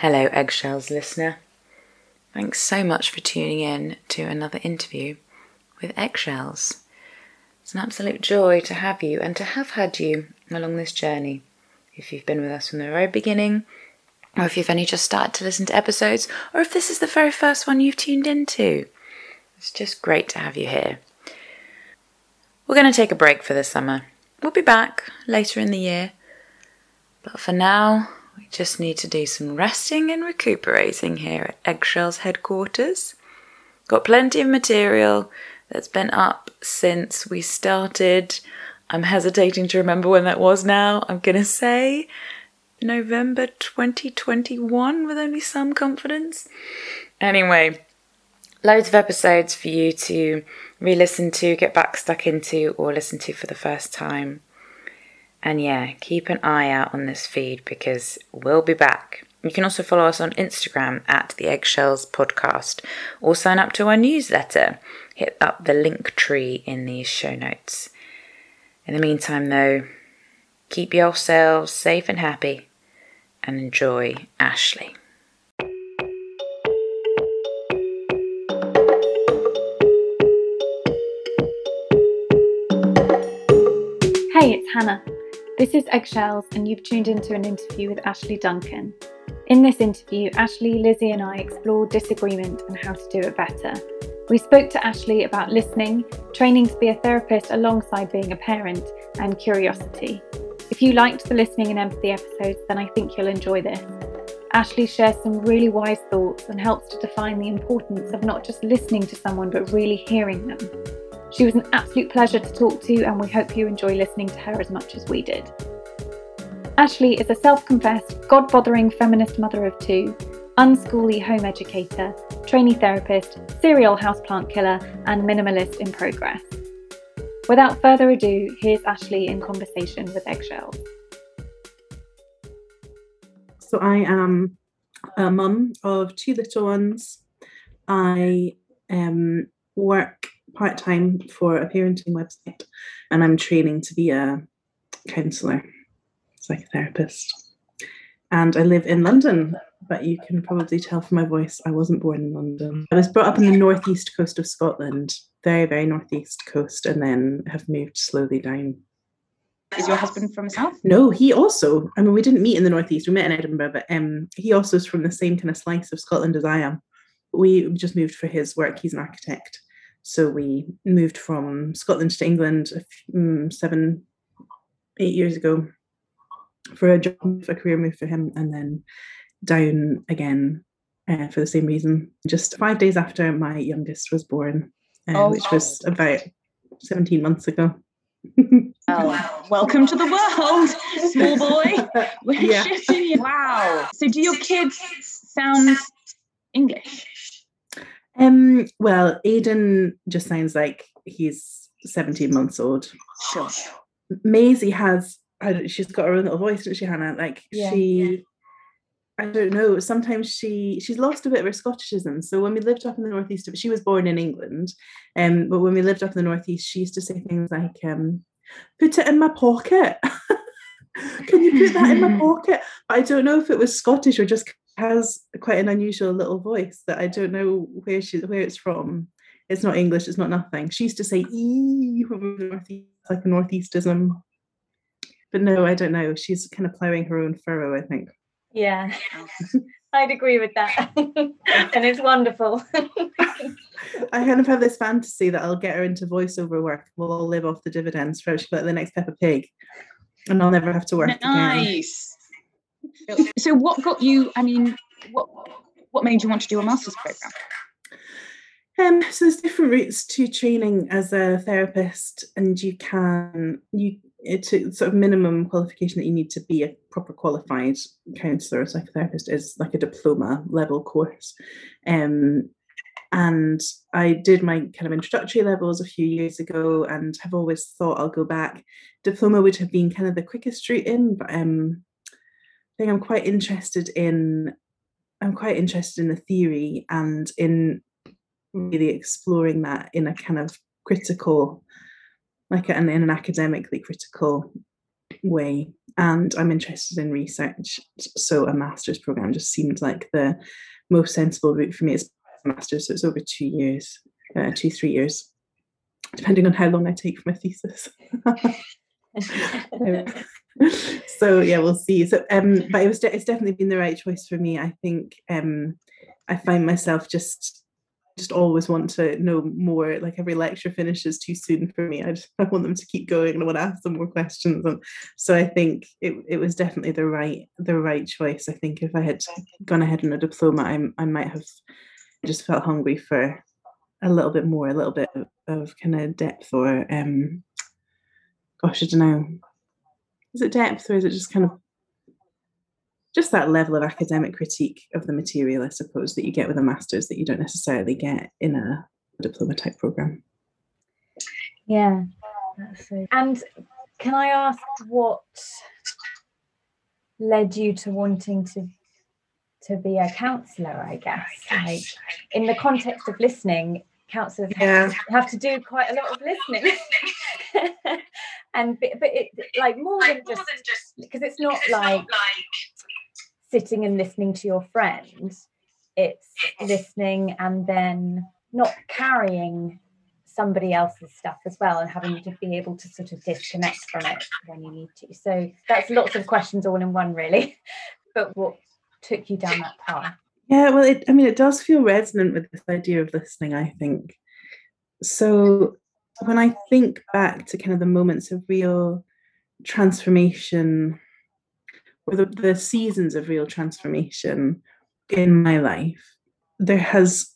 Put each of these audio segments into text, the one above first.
Hello, Eggshells listener. Thanks so much for tuning in to another interview with Eggshells. It's an absolute joy to have you and to have had you along this journey. If you've been with us from the very beginning, or if you've only just started to listen to episodes, or if this is the very first one you've tuned into, it's just great to have you here. We're going to take a break for the summer. We'll be back later in the year, but for now, we just need to do some resting and recuperating here at Eggshell's headquarters. Got plenty of material that's been up since we started. I'm hesitating to remember when that was now. I'm going to say November 2021 with only some confidence. Anyway, loads of episodes for you to re listen to, get back stuck into, or listen to for the first time. And yeah, keep an eye out on this feed because we'll be back. You can also follow us on Instagram at the Eggshells Podcast or sign up to our newsletter. Hit up the link tree in these show notes. In the meantime, though, keep yourselves safe and happy and enjoy Ashley. Hey, it's Hannah. This is Eggshells, and you've tuned into an interview with Ashley Duncan. In this interview, Ashley, Lizzie, and I explored disagreement and how to do it better. We spoke to Ashley about listening, training to be a therapist alongside being a parent, and curiosity. If you liked the listening and empathy episodes, then I think you'll enjoy this. Ashley shares some really wise thoughts and helps to define the importance of not just listening to someone but really hearing them. She was an absolute pleasure to talk to, and we hope you enjoy listening to her as much as we did. Ashley is a self confessed, God bothering feminist mother of two, unschooly home educator, trainee therapist, serial houseplant killer, and minimalist in progress. Without further ado, here's Ashley in conversation with Eggshell. So, I am a mum of two little ones. I um, work part time for a parenting website, and I'm training to be a counsellor, psychotherapist. And I live in London, but you can probably tell from my voice I wasn't born in London. I was brought up in the northeast coast of Scotland, very, very northeast coast, and then have moved slowly down. Is your husband from the south? No, he also, I mean, we didn't meet in the northeast, we met in Edinburgh, but um, he also is from the same kind of slice of Scotland as I am. We just moved for his work, he's an architect. So we moved from Scotland to England um, seven, eight years ago for a job, a career move for him, and then down again uh, for the same reason. Just five days after my youngest was born, uh, oh, which was about 17 months ago. oh, welcome to the world, small boy. yeah. wow. So, do your kids sound English? Um, well, Aiden just sounds like he's 17 months old. Sure. Maisie has, she's got her own little voice, doesn't she, Hannah? Like yeah, she, yeah. I don't know. Sometimes she she's lost a bit of her Scottishism. So when we lived up in the northeast, she was born in England, um, but when we lived up in the northeast, she used to say things like, um, "Put it in my pocket." Can you put that in my pocket? I don't know if it was Scottish or just has quite an unusual little voice that I don't know where she where it's from. It's not English. It's not nothing. She used to say "ee" like a northeastism, but no, I don't know. She's kind of ploughing her own furrow. I think. Yeah, I'd agree with that, and it's wonderful. I kind of have this fantasy that I'll get her into voiceover work. We'll all live off the dividends for like the next Peppa Pig, and I'll never have to work nice. again. Nice so what got you i mean what what made you want to do a master's program um, so there's different routes to training as a therapist, and you can you it's a sort of minimum qualification that you need to be a proper qualified counsellor or psychotherapist is like a diploma level course. Um, and I did my kind of introductory levels a few years ago, and have always thought I'll go back. Diploma would have been kind of the quickest route in, but um, think I'm quite interested in I'm quite interested in the theory and in really exploring that in a kind of critical, like an, in an academically critical way and I'm interested in research. So a master's program just seemed like the most sensible route for me. It's a master's, so it's over two years, uh, two, three years, depending on how long I take for my thesis. so yeah, we'll see. So um, but it was de- it's definitely been the right choice for me. I think um, I find myself just just always want to know more. Like every lecture finishes too soon for me. I just I want them to keep going and I want to ask them more questions. And so I think it, it was definitely the right the right choice. I think if I had gone ahead in a diploma, I I might have just felt hungry for a little bit more, a little bit of, of kind of depth or um gosh, I don't know. Is it depth or is it just kind of just that level of academic critique of the material, I suppose, that you get with a master's that you don't necessarily get in a diploma type program. Yeah. And can I ask what led you to wanting to to be a counsellor, I guess? Like in the context of listening, counsellors yeah. have to do quite a lot of listening. and but, but it like more than just because it's not like sitting and listening to your friend it's listening and then not carrying somebody else's stuff as well and having to be able to sort of disconnect from it when you need to. So that's lots of questions all in one really. But what took you down that path? Yeah well it, i mean it does feel resonant with this idea of listening i think. So when i think back to kind of the moments of real transformation or the, the seasons of real transformation in my life, there has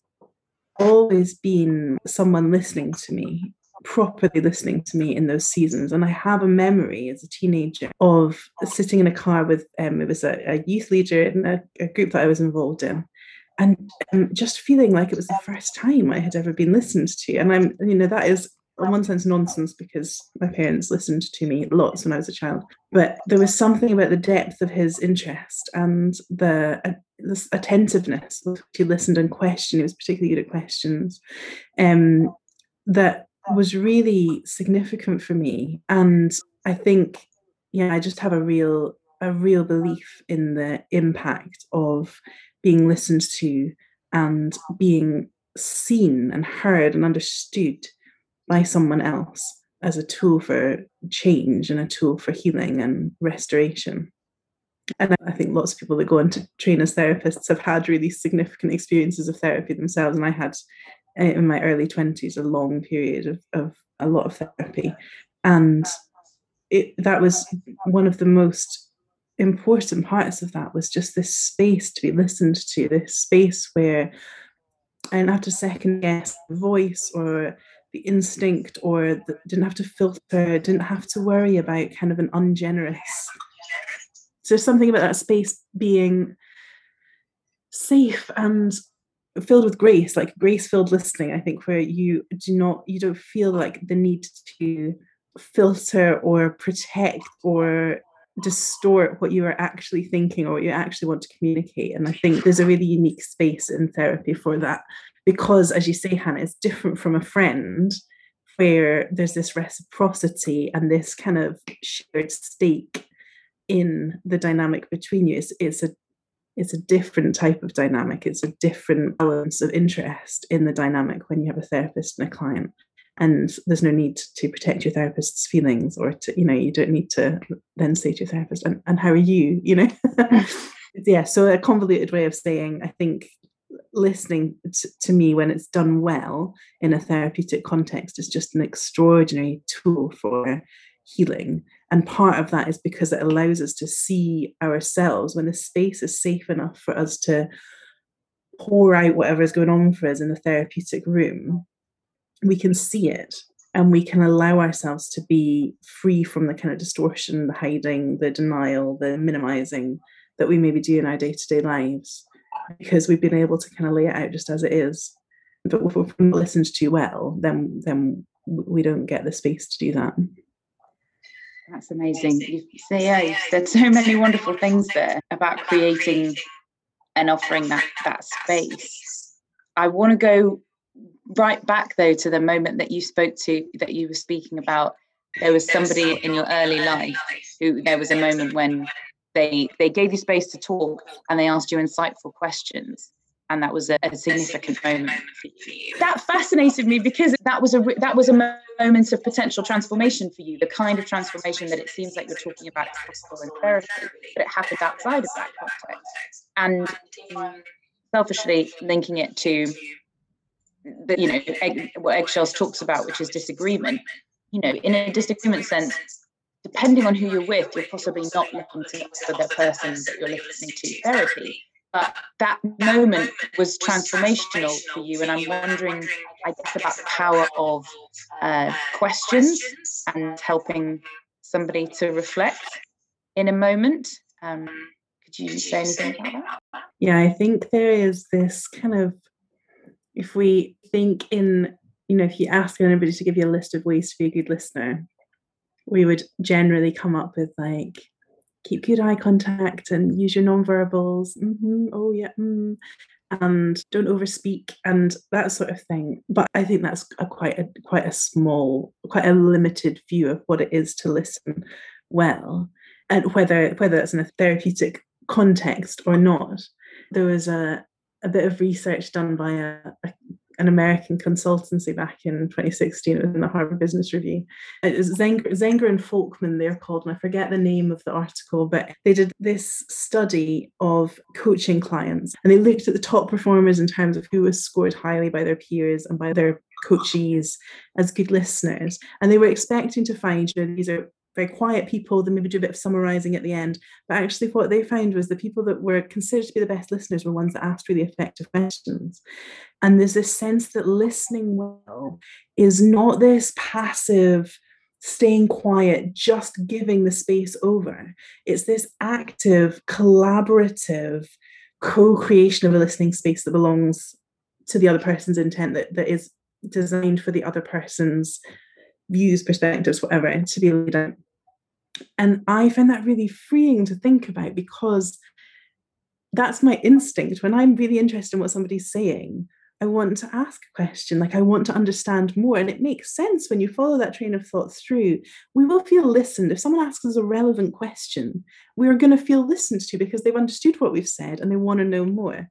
always been someone listening to me, properly listening to me in those seasons. And I have a memory as a teenager of sitting in a car with, um, it was a, a youth leader in a, a, group that I was involved in. And um, just feeling like it was the first time I had ever been listened to. And I'm, you know, that is in one sense nonsense because my parents listened to me lots when I was a child. But there was something about the depth of his interest and the, uh, attentiveness he listened and questioned. He was particularly good at questions. Um, that was really significant for me. And I think, yeah, I just have a real a real belief in the impact of being listened to and being seen and heard and understood by someone else as a tool for change and a tool for healing and restoration. And I think lots of people that go on to train as therapists have had really significant experiences of therapy themselves. And I had eh, in my early 20s a long period of, of a lot of therapy. And it, that was one of the most important parts of that was just this space to be listened to, this space where I didn't have to second guess the voice or the instinct or the, didn't have to filter, didn't have to worry about kind of an ungenerous. So something about that space being safe and filled with grace, like grace filled listening, I think, where you do not, you don't feel like the need to filter or protect or distort what you are actually thinking or what you actually want to communicate. And I think there's a really unique space in therapy for that because, as you say, Hannah, it's different from a friend where there's this reciprocity and this kind of shared stake in the dynamic between you. It's, it's a it's a different type of dynamic. It's a different balance of interest in the dynamic when you have a therapist and a client and there's no need to protect your therapist's feelings or to you know you don't need to then say to your therapist and, and how are you you know mm. yeah so a convoluted way of saying i think listening to, to me when it's done well in a therapeutic context is just an extraordinary tool for healing. And part of that is because it allows us to see ourselves when the space is safe enough for us to pour out whatever is going on for us in the therapeutic room we can see it and we can allow ourselves to be free from the kind of distortion, the hiding, the denial, the minimizing that we maybe do in our day to day lives because we've been able to kind of lay it out just as it is. But if we're not listened to well, then then we don't get the space to do that. That's amazing. You say, yeah, you said so many wonderful things there about creating and offering that that space. I want to go right back though to the moment that you spoke to that you were speaking about there was somebody in your early life who there was a moment when they they gave you space to talk and they asked you insightful questions and that was a, a significant moment for you. That fascinated me because that was a that was a moment of potential transformation for you, the kind of transformation that it seems like you're talking about is possible in therapy, but it happened outside of that context. And selfishly linking it to the, you know egg, what eggshells talks about, which is disagreement. You know, in a disagreement sense, depending on who you're with, you're possibly not looking to the person that you're listening to therapy. But that moment was transformational for you and i'm wondering i guess about the power of uh, questions and helping somebody to reflect in a moment. Um, could you say anything about that? Yeah i think there is this kind of if we think in you know if you ask anybody to give you a list of ways to be a good listener we would generally come up with like keep good eye contact and use your non-verbals. Mm-hmm, oh yeah, mm, and don't overspeak and that sort of thing. But I think that's a quite a quite a small, quite a limited view of what it is to listen well, and whether whether that's in a therapeutic context or not. There was a a bit of research done by a, a an American consultancy back in 2016. It in the Harvard Business Review. Zenger, Zenger and Folkman, they're called, and I forget the name of the article, but they did this study of coaching clients and they looked at the top performers in terms of who was scored highly by their peers and by their coachees as good listeners. And they were expecting to find, you know, these are very quiet people, they maybe do a bit of summarizing at the end. But actually, what they found was the people that were considered to be the best listeners were ones that asked really effective questions. And there's this sense that listening well is not this passive, staying quiet, just giving the space over. It's this active, collaborative co creation of a listening space that belongs to the other person's intent, that, that is designed for the other person's views, perspectives, whatever, and to be laid out. And I find that really freeing to think about because that's my instinct. When I'm really interested in what somebody's saying, I want to ask a question, like I want to understand more. And it makes sense when you follow that train of thought through. We will feel listened. If someone asks us a relevant question, we're going to feel listened to because they've understood what we've said and they want to know more.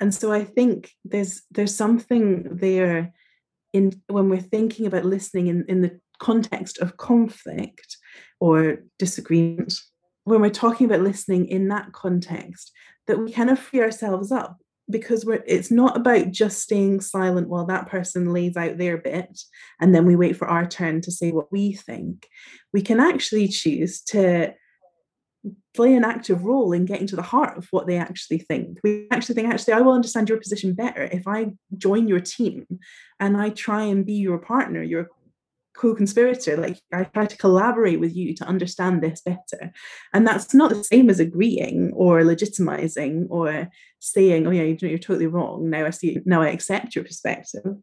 And so I think there's there's something there in when we're thinking about listening in, in the context of conflict or disagreement, when we're talking about listening in that context, that we kind of free ourselves up because we're it's not about just staying silent while that person lays out their bit and then we wait for our turn to say what we think. We can actually choose to play an active role in getting to the heart of what they actually think. We actually think, actually, I will understand your position better if I join your team and I try and be your partner, your co-conspirator. Like i try to collaborate with you to understand this better. And that's not the same as agreeing or legitimizing or saying oh yeah you're totally wrong. Now i see now i accept your perspective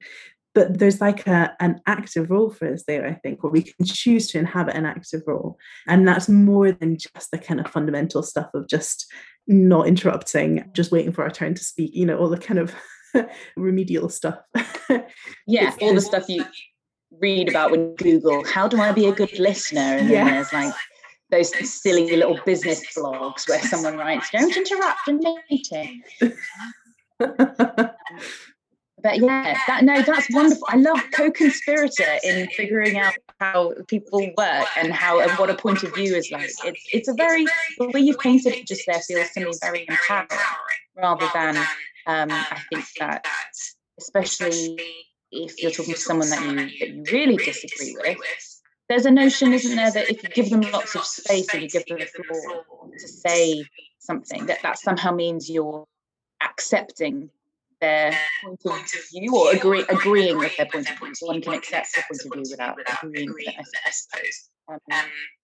but there's like a, an active role for us there i think where we can choose to inhabit an active role. And that's more than just the kind of fundamental stuff of just not interrupting just waiting for our turn to speak you know all the kind of remedial stuff. Yeah all the stuff you read about when google how do i be a good listener? And yeah. then there's like those silly little business blogs where someone writes don't interrupt a meeting um, but yeah, that no, that's wonderful. I love co-conspirator in figuring out how people work and how and what a point of view is like. It's it's a very the way you've painted it just there feels to me very empowering, rather than um, I think that especially if you're talking to someone that you that you really disagree with, there's a notion, isn't there, that if you give them lots of space and you give them the floor to say something, that that somehow means you're accepting their point of view or agree, agreeing with their point of view. So one can accept their point of view without agreeing with it, I suppose. Um,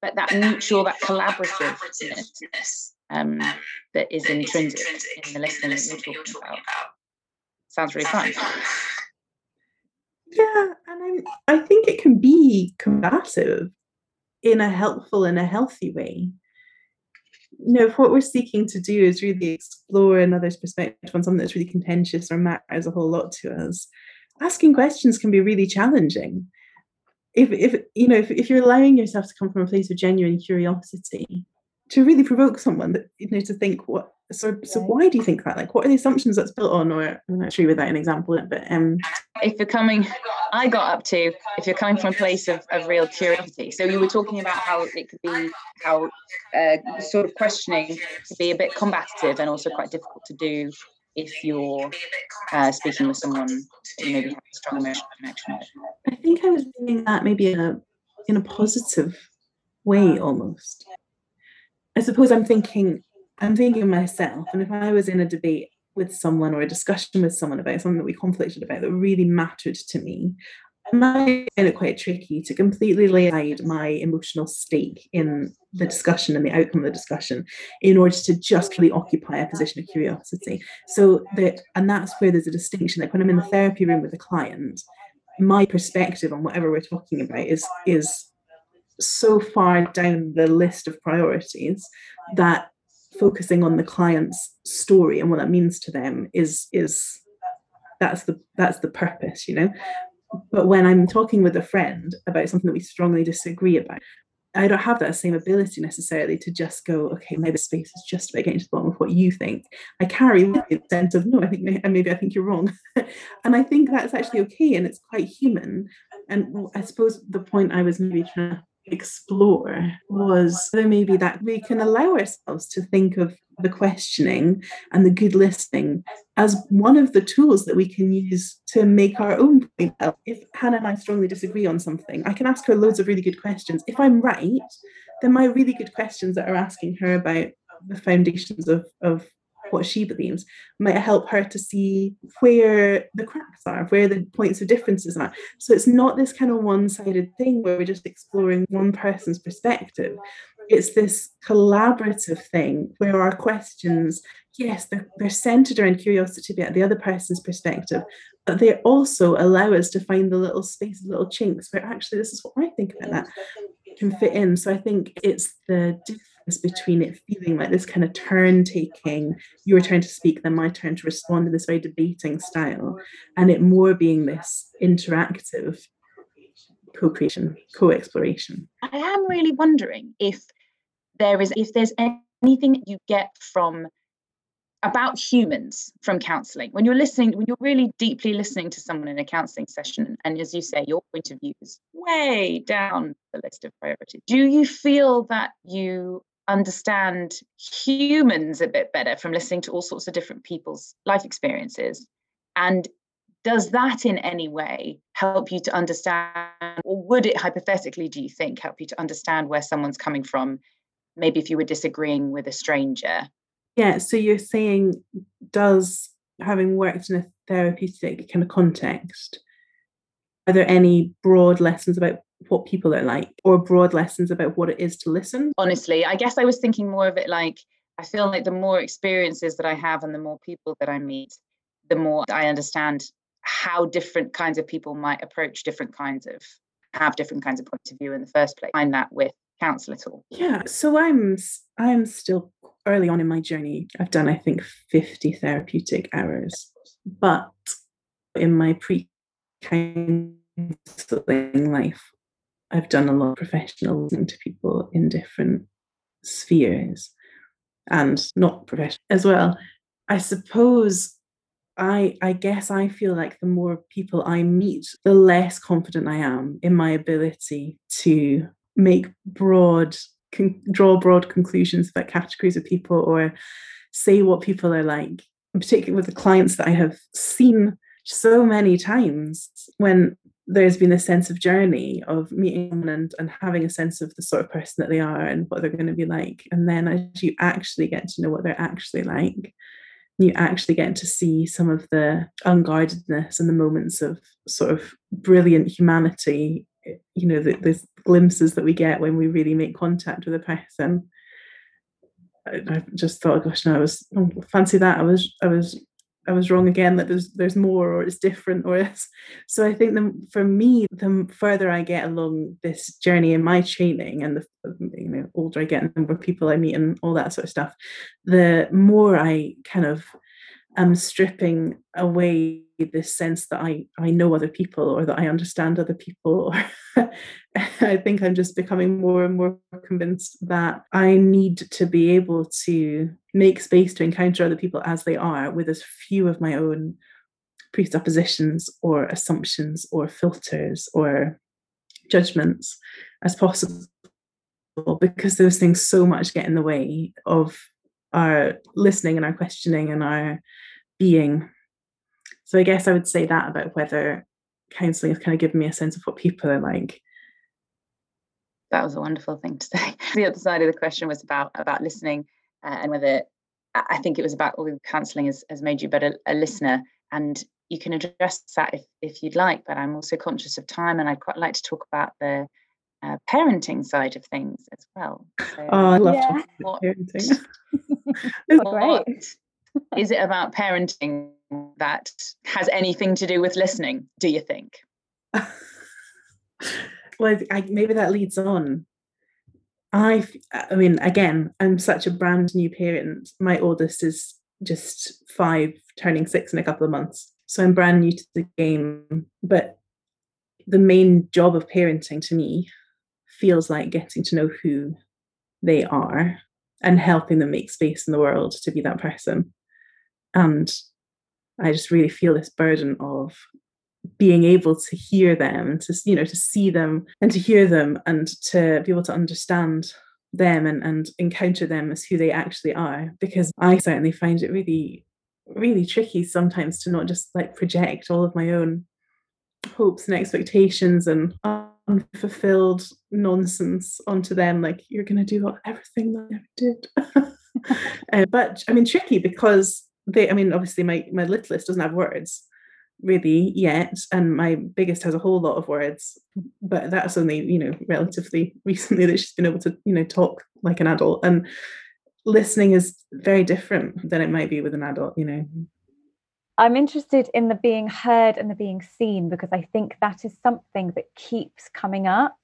but that mutual, that collaborativeness um, that is intrinsic in the listening that you're talking about sounds really fun. Yeah, and I'm, I think it can be combative in a helpful and a healthy way you know, if what we're seeking to do is really explore another's perspective on something that's really contentious or matters a whole lot to us, asking questions can be really challenging. if if you know if, if you're allowing yourself to come from a place of genuine curiosity to really provoke someone that you know to think what so so why do you think that? Like what are the assumptions that's built on? Or i'm not sure without an example but um if you're coming i got up to if you're coming from a place of, of real curiosity. So you were talking about how it could be how uh, sort of questioning could be a bit combative and also quite difficult to do if you're uh, speaking with someone who maybe has a strong emotional connection. I think i was doing that maybe in a in a positive way almost. I suppose I'm thinking, I'm thinking myself, and if I was in a debate with someone or a discussion with someone about something that we conflicted about that really mattered to me, I might find it quite tricky to completely lay aside my emotional stake in the discussion and the outcome of the discussion in order to just really occupy a position of curiosity. So that, and that's where there's a distinction. Like when I'm in the therapy room with a client, my perspective on whatever we're talking about is is so far down the list of priorities that focusing on the client's story and what that means to them is is that's the that's the purpose you know? But when i'm talking with a friend about something that we strongly disagree about i don't have that same ability necessarily to just go okay maybe the space is just about getting to the bottom of what you think. I carry the sense of no i think maybe i think you're wrong. And i think that's actually okay and it's quite human. And i suppose the point i was maybe trying to explore was whether maybe that we can allow ourselves to think of the questioning and the good listening as one of the tools that we can use to make our own point. out. If Hannah and I strongly disagree on something, I can ask her loads of really good questions. If I'm right, then my really good questions that are asking her about the foundations of, of what she believes might help her to see where the cracks are, where the points of differences are. So it's not this kind of one sided thing where we're just exploring one person's perspective. It's this collaborative thing where our questions, yes, they're, they're centered around curiosity about the other person's perspective, but they also allow us to find the little spaces, little chinks where actually this is what I think about that can fit in. So I think it's the between it feeling like this kind of turn taking, your turn to speak, then my turn to respond in this very debating style, and it more being this interactive co creation, co exploration. I am really wondering if there is, if there's anything you get from about humans from counseling when you're listening when you're really deeply listening to someone in a counseling session and as you say your point of view is way down the list of priorities do you feel that you understand humans a bit better from listening to all sorts of different people's life experiences. And does that in any way help you to understand, or would it hypothetically, do you think, help you to understand where someone's coming from? Maybe if you were disagreeing with a stranger. Yeah. So you're saying, does having worked in a therapeutic kind of context, are there any broad lessons about what people are like or broad lessons about what it is to listen? Honestly, I guess I was thinking more of it like I feel like the more experiences that I have and the more people that I meet, the more I understand how different kinds of people might approach different kinds of have different kinds of points of view in the first place. Find that with counsel at all. Yeah, so I'm I'm still early on in my journey. I've done I think 50 therapeutic hours, but in my pre counseling life, I've done a lot of professional listening to people in different spheres and not professional as well. I suppose I I guess I feel like the more people I meet, the less confident I am in my ability to make broad con- draw broad conclusions about categories of people or say what people are like, particularly with the clients that I have seen so many times when there's been a sense of journey of meeting and, and having a sense of the sort of person that they are and what they're going to be like. And then as you actually get to know what they're actually like, you actually get to see some of the unguardedness and the moments of sort of brilliant humanity, you know, the, the glimpses that we get when we really make contact with a person. I, just thought, gosh, no, I was oh, fancy that. I was I was I was wrong again that there's there's more or it's different or it's so I think the for me the further I get along this journey in my training and the you know older I get and the more people I meet and all that sort of stuff the more I kind of am stripping away this sense that I, I know other people or that I understand other people. I think I'm just becoming more and more convinced that I need to be able to make space to encounter other people as they are with as few of my own presuppositions or assumptions or filters or judgments as possible because those things so much get in the way of our listening and our questioning and our being. So I guess I would say that about whether counselling has kind of given me a sense of what people are like. That was a wonderful thing to say. the other side of the question was about about listening uh, and whether I think it was about whether counselling has, has made you better a listener. And you can address that if, if you'd like, but I'm also conscious of time and I'd quite like to talk about the uh, parenting side of things as well. So, oh, I love yeah. what, parenting. what is it about parenting that has anything to do with listening? Do you think? well, I, maybe that leads on. I, I mean, again, I'm such a brand new parent. My oldest is just five, turning six in a couple of months. So I'm brand new to the game. But the main job of parenting to me feels like getting to know who they are and helping them make space in the world to be that person. And I just really feel this burden of being able to hear them to you know to see them and to hear them and to be able to understand them and, and encounter them as who they actually are because i certainly find it really really tricky sometimes to not just like project all of my own hopes and expectations and unfulfilled nonsense onto them like you're going to do everything that i did. Uh, but i mean tricky because they i mean obviously my my littlest doesn't have words really yet and my biggest has a whole lot of words but that's only you know relatively recently that she's been able to you know talk like an adult and listening is very different than it might be with an adult you know i'm interested in the being heard and the being seen because i think that is something that keeps coming up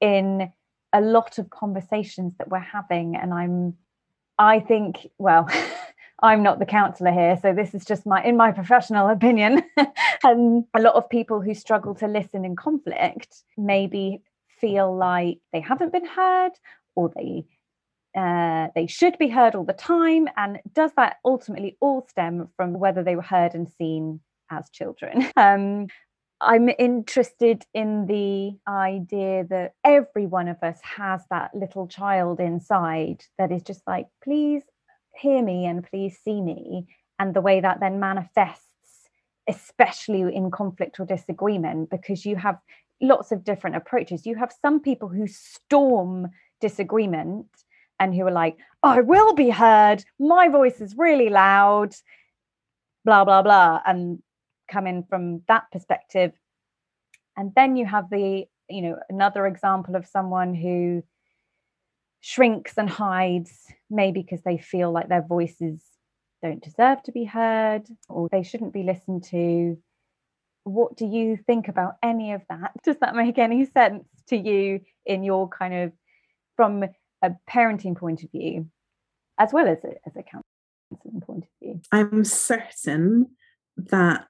in a lot of conversations that we're having and i'm i think well I'm not the counselor here, so this is just my, in my professional opinion. and um, a lot of people who struggle to listen in conflict maybe feel like they haven't been heard or they uh, they should be heard all the time. And does that ultimately all stem from whether they were heard and seen as children? Um, I'm interested in the idea that every one of us has that little child inside that is just like, please hear me and please see me and the way that then manifests especially in conflict or disagreement because you have lots of different approaches you have some people who storm disagreement and who are like i will be heard my voice is really loud blah blah blah and come in from that perspective and then you have the you know another example of someone who shrinks and hides, maybe because they feel like their voices don't deserve to be heard or they shouldn't be listened to. What do you think about any of that? Does that make any sense to you in your kind of from a parenting point of view, as well as a, as a counseling point of view? I'm certain that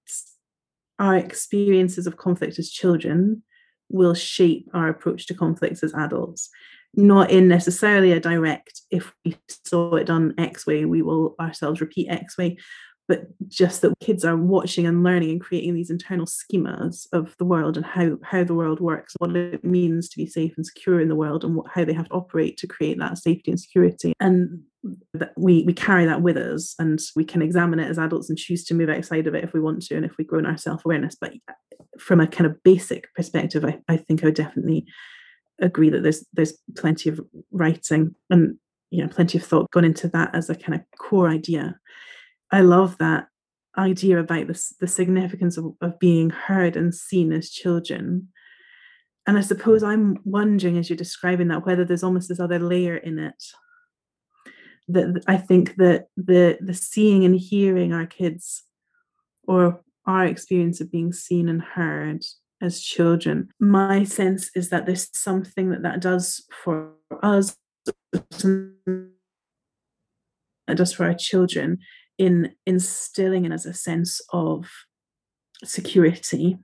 our experiences of conflict as children will shape our approach to conflicts as adults not in necessarily a direct if we saw it done x way we will ourselves repeat x way but just that kids are watching and learning and creating these internal schemas of the world and how how the world works what it means to be safe and secure in the world and what, how they have to operate to create that safety and security and that we we carry that with us and we can examine it as adults and choose to move outside of it if we want to and if we grow in our self-awareness but from a kind of basic perspective i, I think i would definitely agree that there's there's plenty of writing and you know plenty of thought gone into that as a kind of core idea. I love that idea about this the significance of, of being heard and seen as children. And I suppose I'm wondering as you're describing that whether there's almost this other layer in it that I think that the the seeing and hearing our kids or our experience of being seen and heard as children. My sense is that there's something that that does for us, does for our children, in instilling in us a sense of security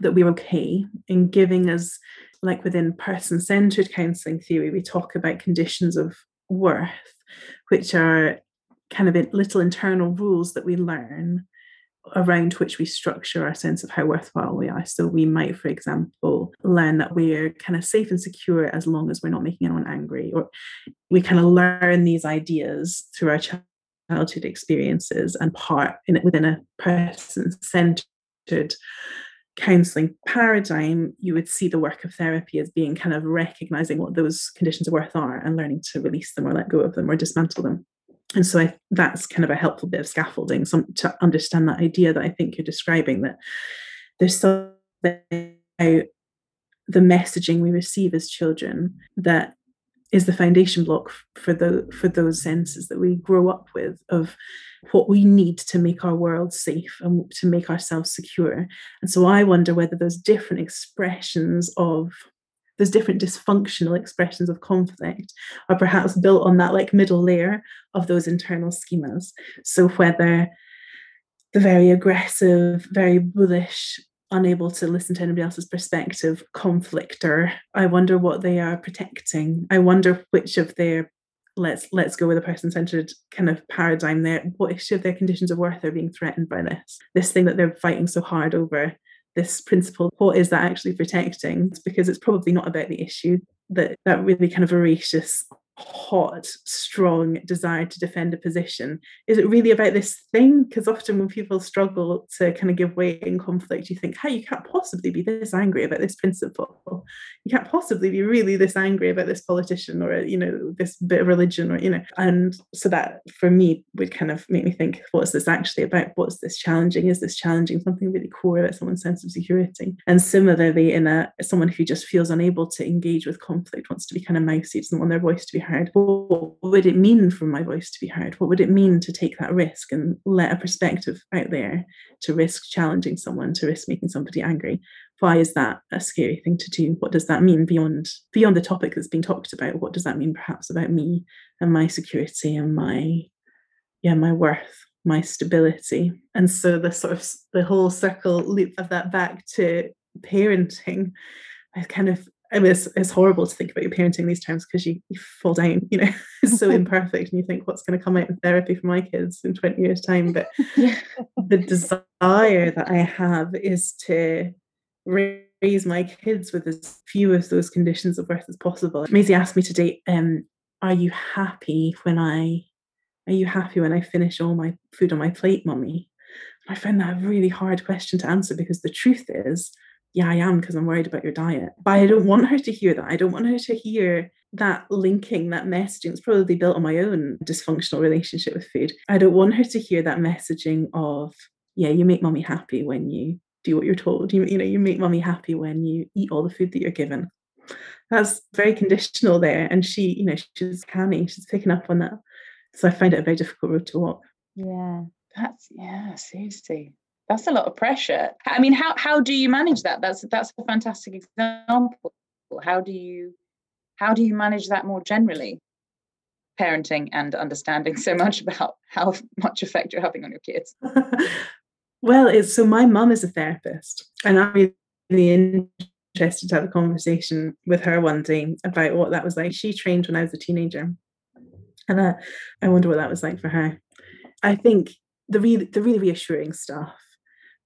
that we're okay in giving us like within person-centered counseling theory we talk about conditions of worth which are kind of little internal rules that we learn around which we structure our sense of how worthwhile we are. So we might, for example, learn that we're kind of safe and secure as long as we're not making anyone angry, or we kind of learn these ideas through our childhood experiences and part in it within a person-centered counseling paradigm, you would see the work of therapy as being kind of recognizing what those conditions of worth are and learning to release them or let go of them or dismantle them. And so I, that's kind of a helpful bit of scaffolding some, to understand that idea that I think you're describing that there's something about the messaging we receive as children that is the foundation block for the for those senses that we grow up with of what we need to make our world safe and to make ourselves secure and so i wonder whether those different expressions of those different dysfunctional expressions of conflict are perhaps built on that like middle layer of those internal schemas. So whether the very aggressive, very bullish, unable to listen to anybody else's perspective conflictor, I wonder what they are protecting. I wonder which of their let's let's go with a person-centered kind of paradigm there what issue of their conditions of worth are being threatened by this this thing that they're fighting so hard over this principle what is that actually protecting it's because it's probably not about the issue that that really kind of voracious hot, strong desire to defend a position? Is it really about this thing? Because often when people struggle to kind of give way in conflict, you think, hey, you can't possibly be this angry about this principle. You can't possibly be really this angry about this politician or, you know, this bit of religion or, you know. And so that for me would kind of make me think, what's this actually about? What's this challenging? Is this challenging something really core about someone's sense of security? And similarly, in a someone who just feels unable to engage with conflict, wants to be kind of mousy, doesn't want their voice to be heard. What would it mean for my voice to be heard? What would it mean to take that risk and let a perspective out there to risk challenging someone, to risk making somebody angry? Why is that a scary thing to do? What does that mean beyond beyond the topic that's being talked about? What does that mean perhaps about me and my security and my yeah, my worth, my stability? And so the sort of the whole circle loop of that back to parenting I kind of I mean, it's, it's horrible to think about your parenting these times because you, you fall down, you know, it's so imperfect and you think what's going to come out in therapy for my kids in 20 years time. But the desire that I have is to raise my kids with as few of those conditions of worth as possible. Maisie asked me today, um, are you happy when I, are you happy when I finish all my food on my plate, mummy? I find that a really hard question to answer because the truth is yeah, I am because I'm worried about your diet. But I don't want her to hear that. I don't want her to hear that linking, that messaging. It's probably built on my own dysfunctional relationship with food. I don't want her to hear that messaging of, yeah, you make mommy happy when you do what you're told. You, you know, you make mommy happy when you eat all the food that you're given. That's very conditional there. And she, you know, she's canny, she's picking up on that. So I find it a very difficult road to walk. Yeah. That's yeah, seriously that's a lot of pressure. I mean how how do you manage that? That's that's a fantastic example. How do you how do you manage that more generally? Parenting and understanding so much about how much effect you're having on your kids. Well it's so my mum is a therapist and i'm really interested to have a conversation with her one day about what that was like. She trained when i was a teenager and uh, i wonder what that was like for her. I think the really the really reassuring stuff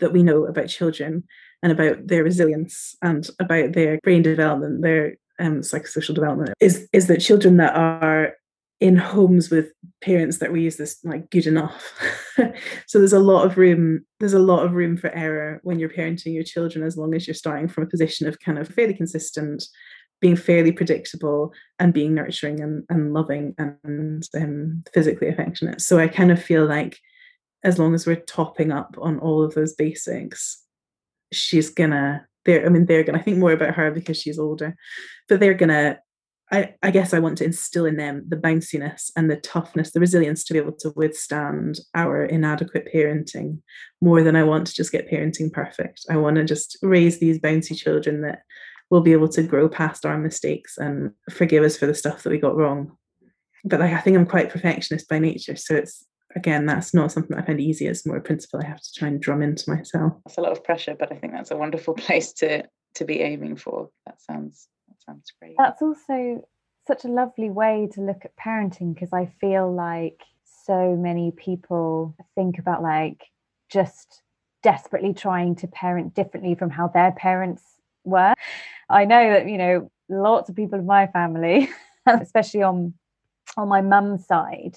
that we know about children and about their resilience and about their brain development, their um, psychosocial development, is is that children that are in homes with parents that we use this like good enough. so there's a lot of room, there's a lot of room for error when you're parenting your children, as long as you're starting from a position of kind of fairly consistent, being fairly predictable and being nurturing and, and loving and um, physically affectionate. So I kind of feel like as long as we're topping up on all of those basics, she's gonna they're I mean they're gonna I think more about her because she's older, but they're gonna I, I guess I want to instill in them the bounciness and the toughness, the resilience to be able to withstand our inadequate parenting more than I want to just get parenting perfect. I want to just raise these bouncy children that will be able to grow past our mistakes and forgive us for the stuff that we got wrong. But like I think I'm quite perfectionist by nature, so it's again, that's not something I find easy. It's more a principle I have to try and drum into myself. That's a lot of pressure, but I think that's a wonderful place to to be aiming for. That sounds that sounds great. That's also such a lovely way to look at parenting because I feel like so many people think about like just desperately trying to parent differently from how their parents were. I know that, you know, lots of people in my family, especially on on my mum's side,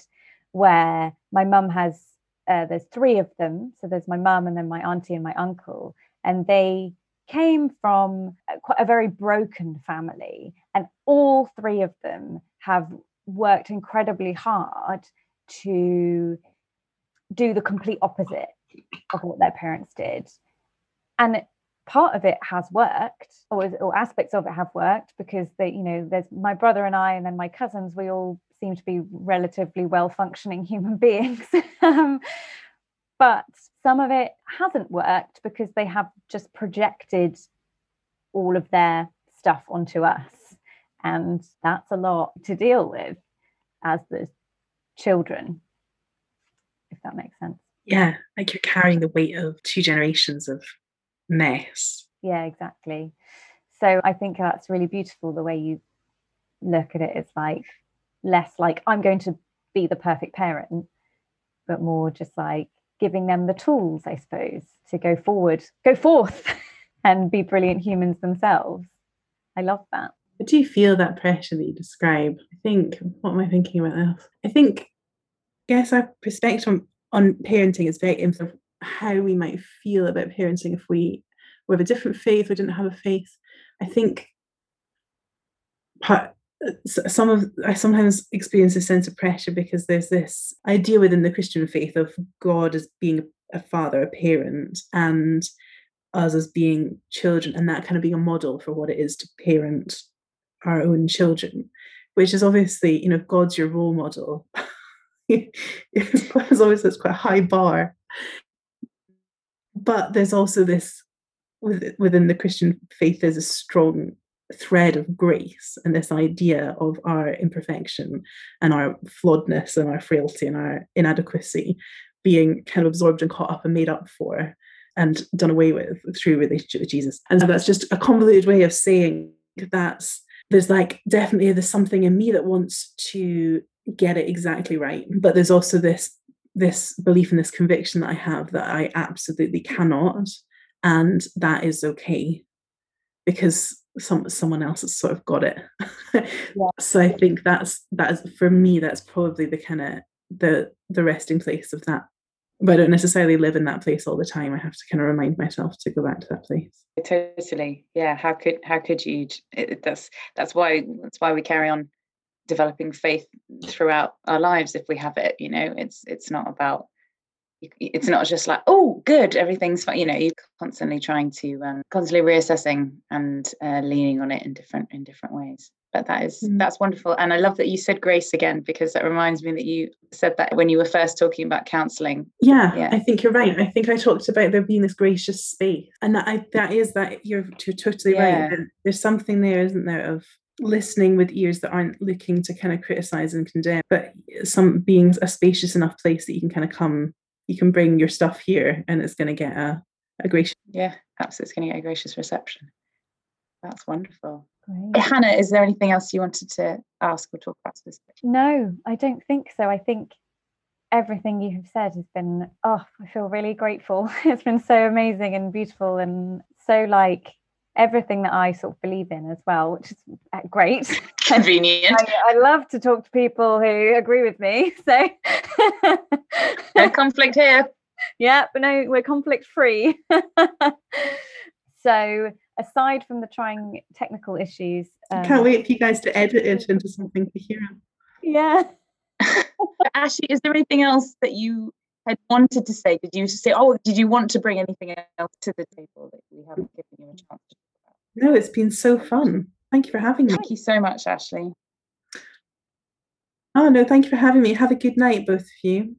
where my mum has uh, there's three of them. So there's my mum and then my auntie and my uncle, and they came from quite a very broken family, and all three of them have worked incredibly hard to do the complete opposite of what their parents did. And part of it has worked, or, or aspects of it have worked, because they, you know, there's my brother and I, and then my cousins, we all seem to be relatively well functioning human beings. um, but some of it hasn't worked because they have just projected all of their stuff onto us. And that's a lot to deal with as the children, if that makes sense. Yeah, like you're carrying the weight of two generations of mess. Yeah, exactly. So I think that's really beautiful the way you look at it. It's like less like I'm going to be the perfect parent, but more just like giving them the tools, I suppose, to go forward, go forth and be brilliant humans themselves. I love that. I do feel that pressure that you describe. I think, what am I thinking about this? I think, I guess our perspective on, on parenting is very influenced how we might feel about parenting if we were have a different faith, we didn't have a faith. I think part, some of I sometimes experience a sense of pressure because there's this idea within the Christian faith of God as being a father, a parent, and us as being children, and that kind of being a model for what it is to parent our own children, which is obviously, you know, God's your role model. it's always it's quite a high bar. But there's also this within the Christian faith, there's a strong thread of grace and this idea of our imperfection and our flawedness and our frailty and our inadequacy being kind of absorbed and caught up and made up for and done away with through relationship with Jesus. And so that's just a convoluted way of saying that's there's like definitely there's something in me that wants to get it exactly right but there's also this this belief and this conviction that i have that i absolutely cannot and that is okay because some someone else has sort of got it yeah. so i think that's that's for me that's probably the kind of the the resting place of that but I don't necessarily live in that place all the time. I have to kind of remind myself to go back to that place. Totally, yeah. How could how could you? It, that's that's why that's why we carry on developing faith throughout our lives if we have it. You know, it's it's not about it's not just like oh good everything's fine you know you're constantly trying to um, constantly reassessing and uh, leaning on it in different in different ways but that is mm. that's wonderful and i love that you said grace again because that reminds me that you said that when you were first talking about counseling yeah, yeah. i think you're right i think i talked about there being this gracious space and that I, that is that you're, you're totally yeah. right there's something there isn't there of listening with ears that aren't looking to kind of criticize and condemn but some being a spacious enough place that you can kind of come you can bring your stuff here and it's going to get a, a gracious yeah absolutely it's going to get a gracious reception. That's wonderful. Great. Eh, hannah is there anything else you wanted to ask or talk about specifically no i don't think so. I think everything you have said has been oh i feel really grateful. It's been so amazing and beautiful and so like everything that I sort of believe in as well, which is uh, great. Convenient. I, I, love to talk to people who agree with me. So no conflict here. Yeah, but no, we're conflict free. so aside from the trying technical issues, um, can't wait for you guys to edit it into something coherent. Yeah. Ashley, is there anything else that you had wanted to say? Did you say, oh, did you want to bring anything else to the table that we haven't given you a chance to no, it's been so fun. Thank you for having me. Thank you so much, Ashley. Oh, no, thank you for having me. Have a good night, both of you.